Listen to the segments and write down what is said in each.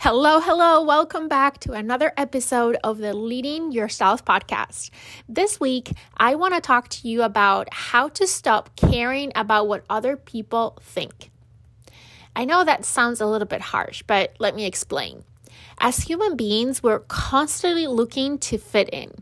Hello, hello. Welcome back to another episode of the Leading Yourself podcast. This week, I want to talk to you about how to stop caring about what other people think. I know that sounds a little bit harsh, but let me explain. As human beings, we're constantly looking to fit in.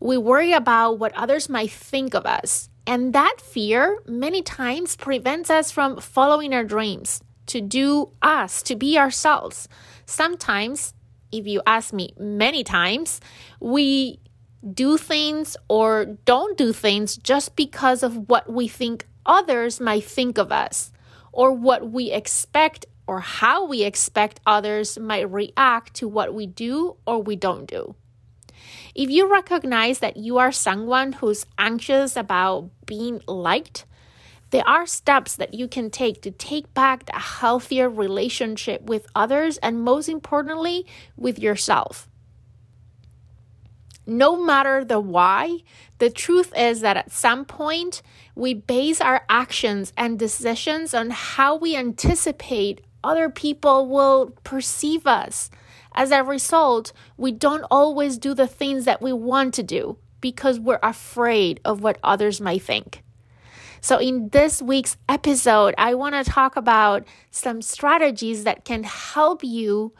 We worry about what others might think of us, and that fear many times prevents us from following our dreams to do us, to be ourselves. Sometimes, if you ask me many times, we do things or don't do things just because of what we think others might think of us or what we expect or how we expect others might react to what we do or we don't do. If you recognize that you are someone who's anxious about being liked, there are steps that you can take to take back a healthier relationship with others and, most importantly, with yourself. No matter the why, the truth is that at some point we base our actions and decisions on how we anticipate other people will perceive us. As a result, we don't always do the things that we want to do because we're afraid of what others might think. So, in this week's episode, I want to talk about some strategies that can help you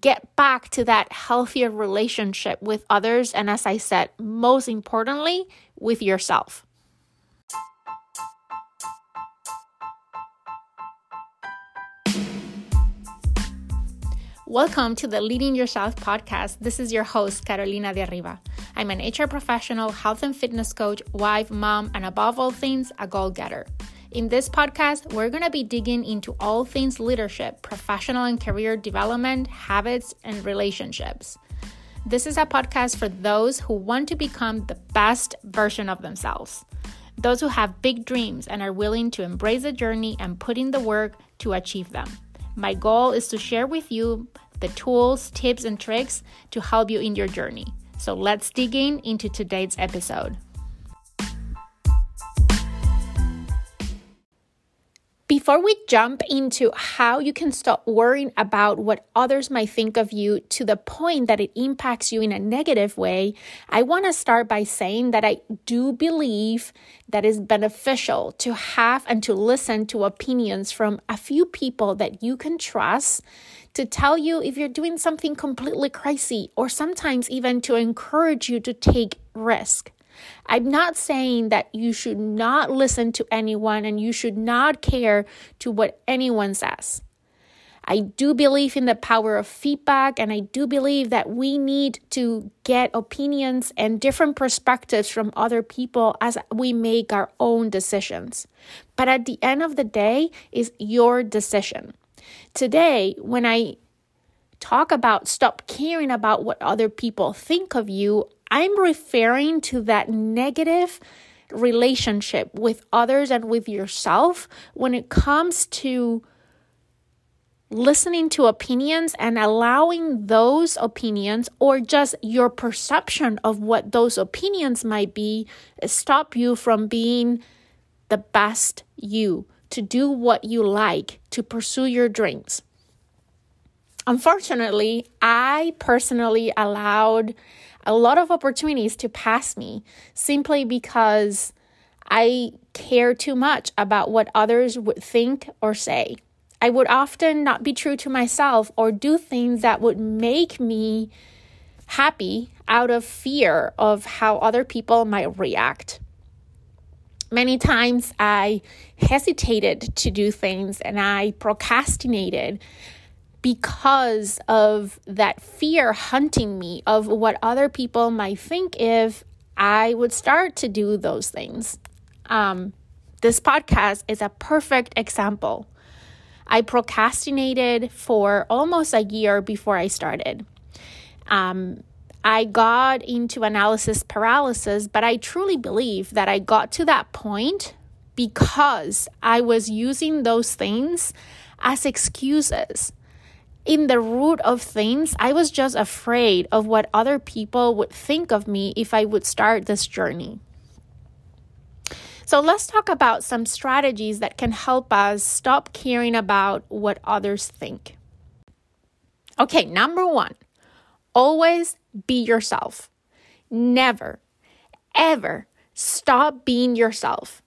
get back to that healthier relationship with others. And as I said, most importantly, with yourself. Welcome to the Leading Yourself podcast. This is your host, Carolina de Arriba. I'm an HR professional, health and fitness coach, wife, mom, and above all things, a goal getter. In this podcast, we're going to be digging into all things leadership, professional and career development, habits, and relationships. This is a podcast for those who want to become the best version of themselves, those who have big dreams and are willing to embrace the journey and put in the work to achieve them. My goal is to share with you the tools, tips, and tricks to help you in your journey. So let's dig in into today's episode. Before we jump into how you can stop worrying about what others might think of you to the point that it impacts you in a negative way, I want to start by saying that I do believe that it's beneficial to have and to listen to opinions from a few people that you can trust to tell you if you're doing something completely crazy or sometimes even to encourage you to take risk. I'm not saying that you should not listen to anyone and you should not care to what anyone says. I do believe in the power of feedback, and I do believe that we need to get opinions and different perspectives from other people as we make our own decisions. But at the end of the day, is your decision. Today, when I talk about stop caring about what other people think of you, I'm referring to that negative relationship with others and with yourself when it comes to listening to opinions and allowing those opinions or just your perception of what those opinions might be stop you from being the best you to do what you like to pursue your dreams. Unfortunately i personally allowed a lot of opportunities to pass me simply because I care too much about what others would think or say. I would often not be true to myself or do things that would make me happy out of fear of how other people might react. Many times I hesitated to do things and I procrastinated because of that fear hunting me of what other people might think if I would start to do those things. Um, this podcast is a perfect example. I procrastinated for almost a year before I started. Um, I got into analysis paralysis, but I truly believe that I got to that point because I was using those things as excuses in the root of things, I was just afraid of what other people would think of me if I would start this journey. So, let's talk about some strategies that can help us stop caring about what others think. Okay, number one, always be yourself. Never, ever stop being yourself.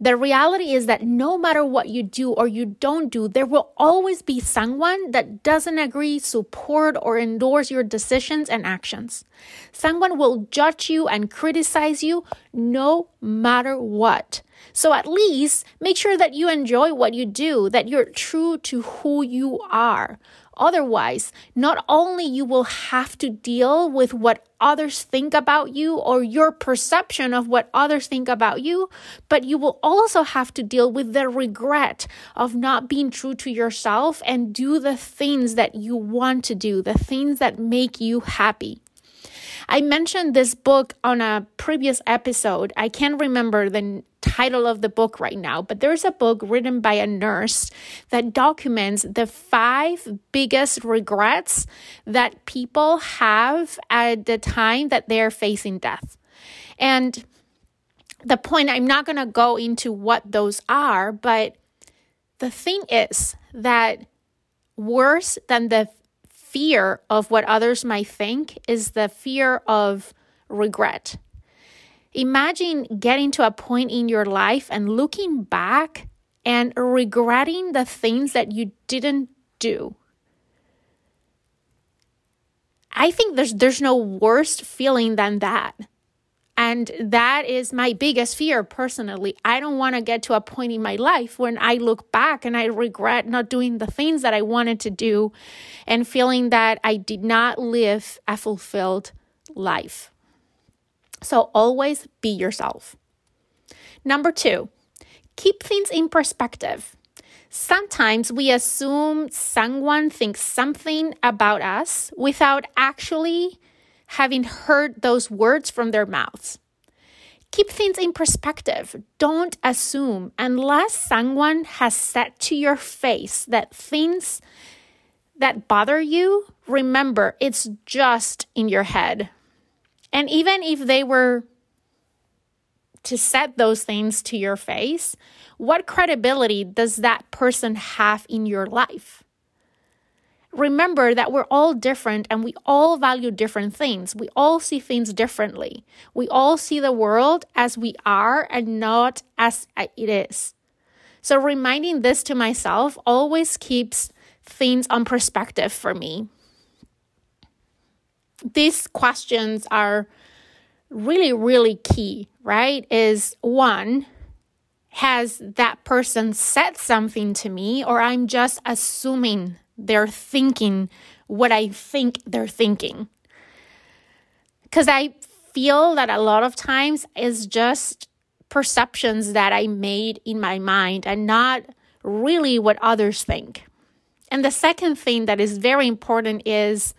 The reality is that no matter what you do or you don't do, there will always be someone that doesn't agree, support, or endorse your decisions and actions. Someone will judge you and criticize you no matter what. So at least make sure that you enjoy what you do, that you're true to who you are. Otherwise, not only you will have to deal with what others think about you or your perception of what others think about you, but you will also have to deal with the regret of not being true to yourself and do the things that you want to do, the things that make you happy. I mentioned this book on a previous episode. I can't remember the title of the book right now, but there's a book written by a nurse that documents the five biggest regrets that people have at the time that they're facing death. And the point, I'm not going to go into what those are, but the thing is that worse than the fear of what others might think is the fear of regret. Imagine getting to a point in your life and looking back and regretting the things that you didn't do. I think there's there's no worse feeling than that. And that is my biggest fear personally. I don't want to get to a point in my life when I look back and I regret not doing the things that I wanted to do and feeling that I did not live a fulfilled life. So always be yourself. Number two, keep things in perspective. Sometimes we assume someone thinks something about us without actually having heard those words from their mouths. Keep things in perspective. Don't assume unless someone has said to your face that things that bother you, remember it's just in your head. And even if they were to set those things to your face, what credibility does that person have in your life? remember that we're all different and we all value different things. We all see things differently. We all see the world as we are and not as it is. So, reminding this to myself always keeps things on perspective for me. These questions are really, really key, right? Is one, has that person said something to me, or I'm just assuming they're thinking what I think they're thinking. Because I feel that a lot of times is just perceptions that I made in my mind and not really what others think. And the second thing that is very important is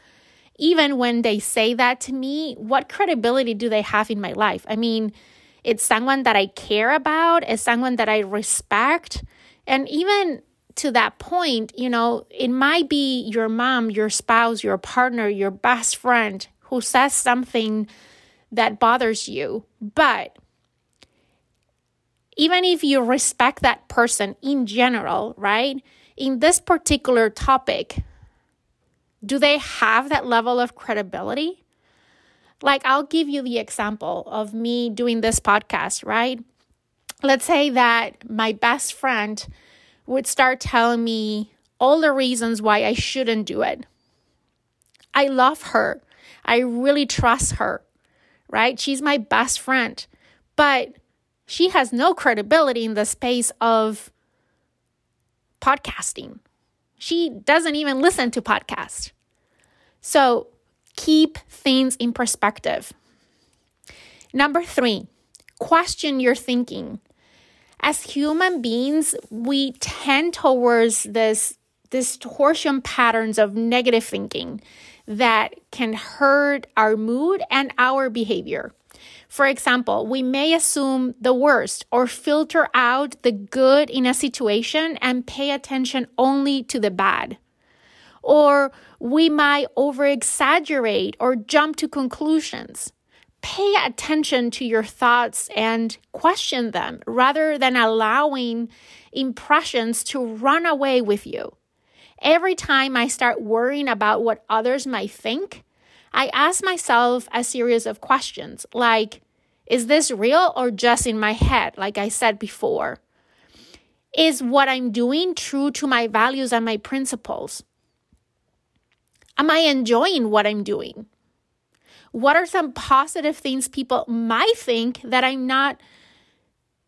even when they say that to me, what credibility do they have in my life? I mean, it's someone that I care about, it's someone that I respect. And even to that point, you know, it might be your mom, your spouse, your partner, your best friend who says something that bothers you. But even if you respect that person in general, right? In this particular topic, do they have that level of credibility? Like, I'll give you the example of me doing this podcast, right? Let's say that my best friend would start telling me all the reasons why I shouldn't do it. I love her. I really trust her, right? She's my best friend. But she has no credibility in the space of podcasting. She doesn't even listen to podcasts. So keep things in perspective. Number three, question your thinking as human beings, we tend towards this distortion patterns of negative thinking that can hurt our mood and our behavior. For example, we may assume the worst or filter out the good in a situation and pay attention only to the bad. Or we might over exaggerate or jump to conclusions pay attention to your thoughts and question them rather than allowing impressions to run away with you. Every time I start worrying about what others might think, I ask myself a series of questions like, is this real or just in my head, like I said before? Is what I'm doing true to my values and my principles? Am I enjoying what I'm doing? What are some positive things people might think that I'm not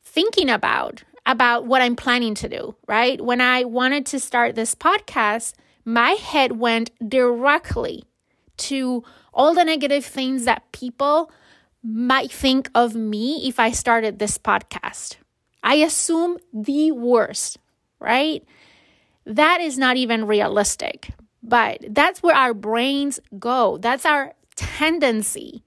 thinking about, about what I'm planning to do, right? When I wanted to start this podcast, my head went directly to all the negative things that people might think of me if I started this podcast. I assume the worst, right? That is not even realistic, but that's where our brains go. That's our tendency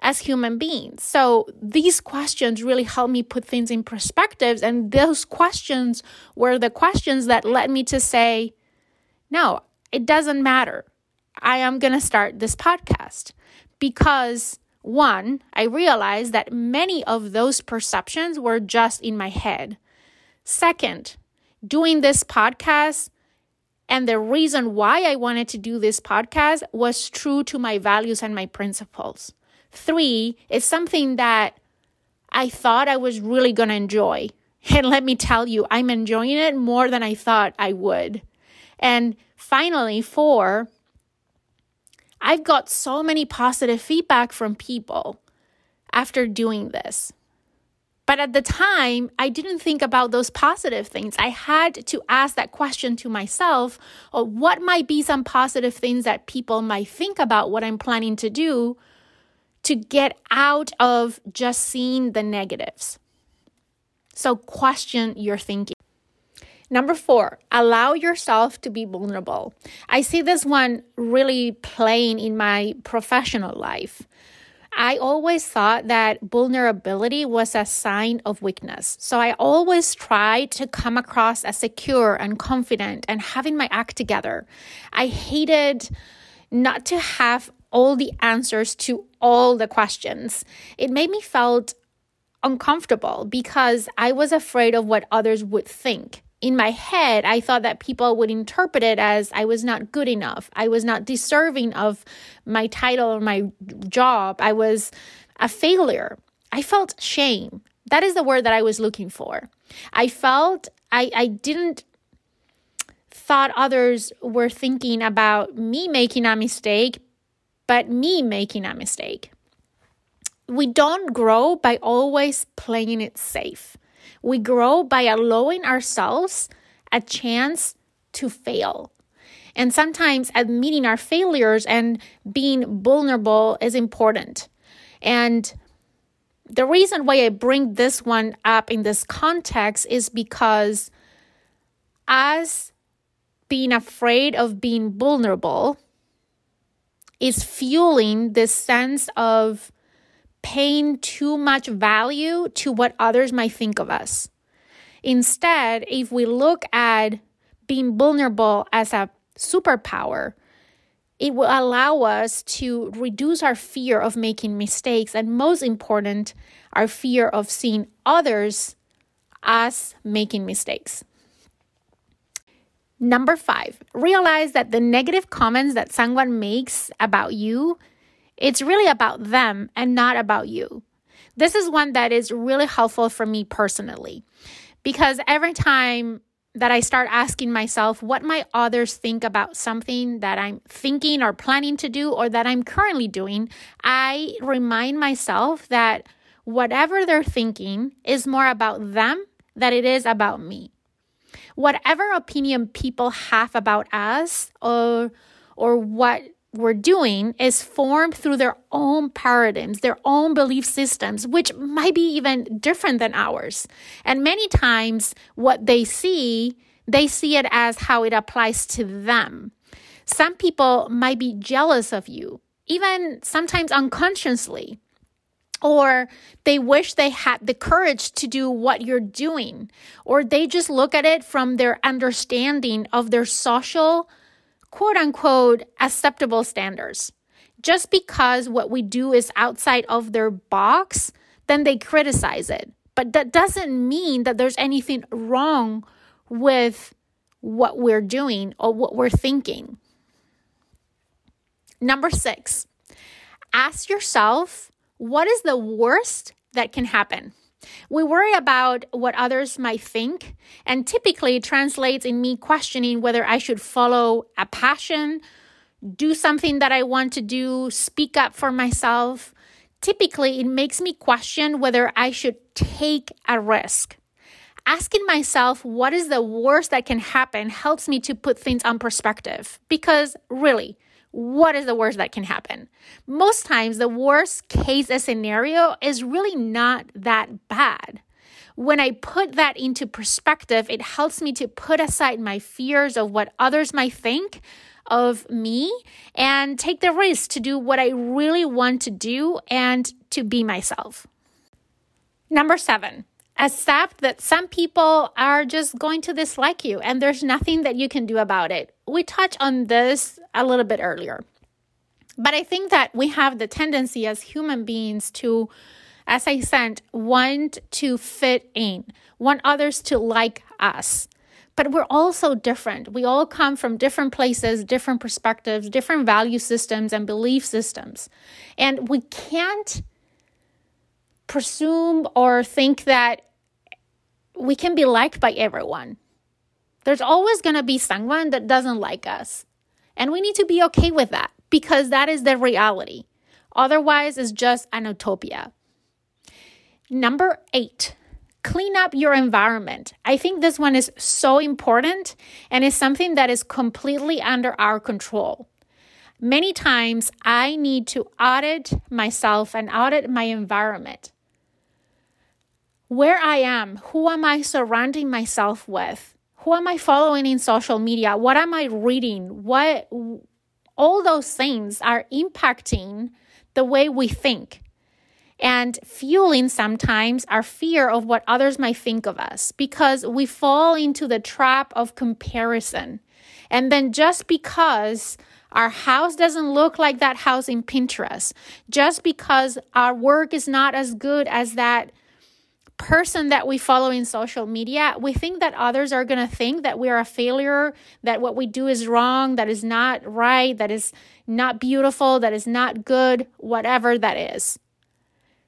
as human beings. So these questions really help me put things in perspectives. And those questions were the questions that led me to say, no, it doesn't matter. I am going to start this podcast because one, I realized that many of those perceptions were just in my head. Second, doing this podcast and the reason why I wanted to do this podcast was true to my values and my principles. Three, it's something that I thought I was really going to enjoy. And let me tell you, I'm enjoying it more than I thought I would. And finally, four, I've got so many positive feedback from people after doing this. But at the time, I didn't think about those positive things. I had to ask that question to myself what might be some positive things that people might think about what I'm planning to do to get out of just seeing the negatives. So, question your thinking. Number four, allow yourself to be vulnerable. I see this one really playing in my professional life. I always thought that vulnerability was a sign of weakness. So I always tried to come across as secure and confident and having my act together. I hated not to have all the answers to all the questions. It made me felt uncomfortable because I was afraid of what others would think in my head, I thought that people would interpret it as I was not good enough. I was not deserving of my title or my job. I was a failure. I felt shame. That is the word that I was looking for. I felt I, I didn't thought others were thinking about me making a mistake, but me making a mistake. We don't grow by always playing it safe. We grow by allowing ourselves a chance to fail. And sometimes admitting our failures and being vulnerable is important. And the reason why I bring this one up in this context is because us being afraid of being vulnerable is fueling this sense of paying too much value to what others might think of us. Instead, if we look at being vulnerable as a superpower, it will allow us to reduce our fear of making mistakes and, most important, our fear of seeing others as making mistakes. Number five, realize that the negative comments that someone makes about you it's really about them and not about you. This is one that is really helpful for me personally because every time that I start asking myself what might others think about something that I'm thinking or planning to do or that I'm currently doing, I remind myself that whatever they're thinking is more about them than it is about me. Whatever opinion people have about us or or what we're doing is formed through their own paradigms, their own belief systems, which might be even different than ours. And many times, what they see, they see it as how it applies to them. Some people might be jealous of you, even sometimes unconsciously. Or they wish they had the courage to do what you're doing. Or they just look at it from their understanding of their social, quote unquote acceptable standards. Just because what we do is outside of their box, then they criticize it. But that doesn't mean that there's anything wrong with what we're doing or what we're thinking. Number six, ask yourself what is the worst that can happen? We worry about what others might think, and typically translates in me questioning whether I should follow a passion, do something that I want to do, speak up for myself. Typically, it makes me question whether I should take a risk. Asking myself what is the worst that can happen helps me to put things on perspective because really, what is the worst that can happen? Most times, the worst case scenario is really not that bad. When I put that into perspective, it helps me to put aside my fears of what others might think of me and take the risk to do what I really want to do and to be myself. Number seven, accept that some people are just going to dislike you and there's nothing that you can do about it. We touched on this a little bit earlier. But I think that we have the tendency as human beings to, as I said, want to fit in, want others to like us. But we're all so different. We all come from different places, different perspectives, different value systems and belief systems. And we can't presume or think that we can be liked by everyone. There's always going to be someone that doesn't like us. And we need to be okay with that because that is the reality. Otherwise, it's just an utopia. Number eight, clean up your environment. I think this one is so important and is something that is completely under our control. Many times I need to audit myself and audit my environment where I am, who am I surrounding myself with? Who am I following in social media? What am I reading? What all those things are impacting the way we think and fueling sometimes our fear of what others might think of us because we fall into the trap of comparison. And then just because our house doesn't look like that house in Pinterest, just because our work is not as good as that person that we follow in social media, we think that others are going to think that we are a failure, that what we do is wrong, that is not right, that is not beautiful, that is not good, whatever that is.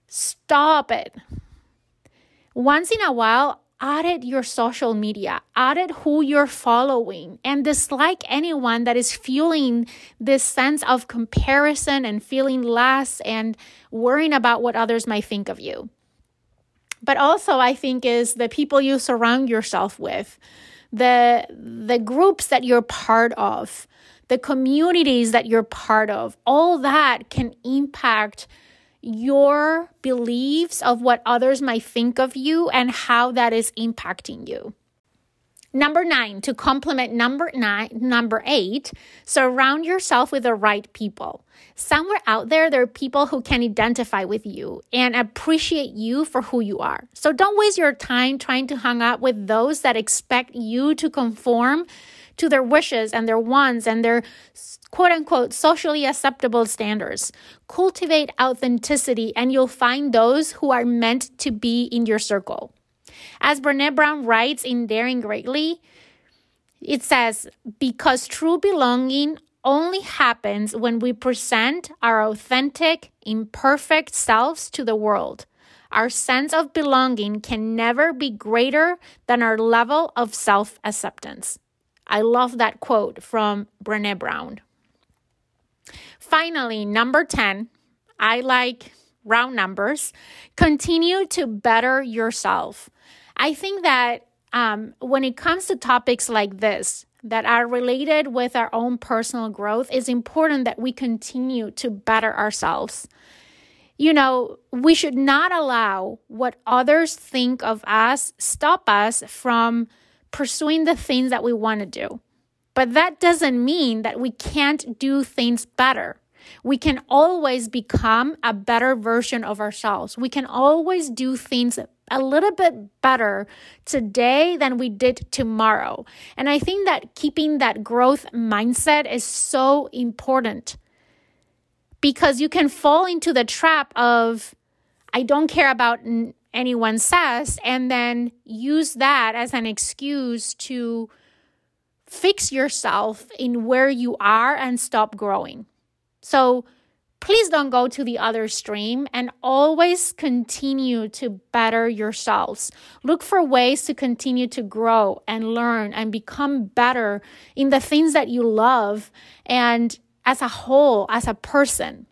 Stop it. Once in a while, audit your social media, audit who you're following, and dislike anyone that is fueling this sense of comparison and feeling less and worrying about what others might think of you but also I think is the people you surround yourself with, the the groups that you're part of, the communities that you're part of. All that can impact your beliefs of what others might think of you and how that is impacting you. Number nine, to complement number nine, number eight, surround yourself with the right people. Somewhere out there, there are people who can identify with you and appreciate you for who you are. So don't waste your time trying to hang out with those that expect you to conform to their wishes and their wants and their quote unquote socially acceptable standards. Cultivate authenticity and you'll find those who are meant to be in your circle. As Brene Brown writes in Daring Greatly, it says, because true belonging only happens when we present our authentic, imperfect selves to the world. Our sense of belonging can never be greater than our level of self acceptance. I love that quote from Brene Brown. Finally, number 10, I like round numbers. Continue to better yourself. I think that um, when it comes to topics like this, that are related with our own personal growth, it's important that we continue to better ourselves. You know, we should not allow what others think of us stop us from pursuing the things that we want to do. But that doesn't mean that we can't do things better. We can always become a better version of ourselves. We can always do things a little bit better today than we did tomorrow. And I think that keeping that growth mindset is so important because you can fall into the trap of, I don't care about anyone says, and then use that as an excuse to fix yourself in where you are and stop growing. So please don't go to the other stream and always continue to better yourselves. Look for ways to continue to grow and learn and become better in the things that you love and as a whole, as a person.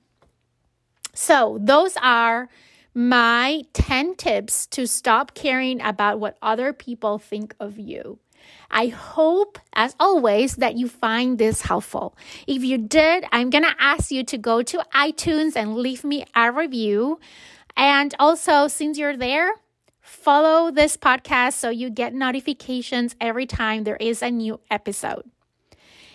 So, those are my 10 tips to stop caring about what other people think of you. I hope, as always, that you find this helpful. If you did, I'm going to ask you to go to iTunes and leave me a review. And also, since you're there, follow this podcast so you get notifications every time there is a new episode.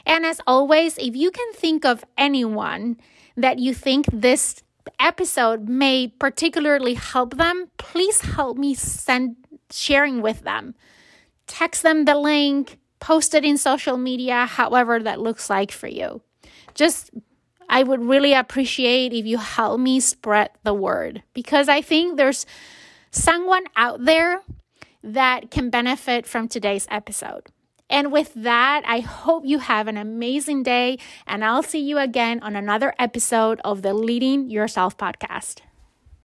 And as always, if you can think of anyone that you think this episode may particularly help them, please help me send sharing with them text them the link, post it in social media, however that looks like for you. Just I would really appreciate if you help me spread the word because I think there's someone out there that can benefit from today's episode. And with that, I hope you have an amazing day, and I'll see you again on another episode of the Leading Yourself podcast.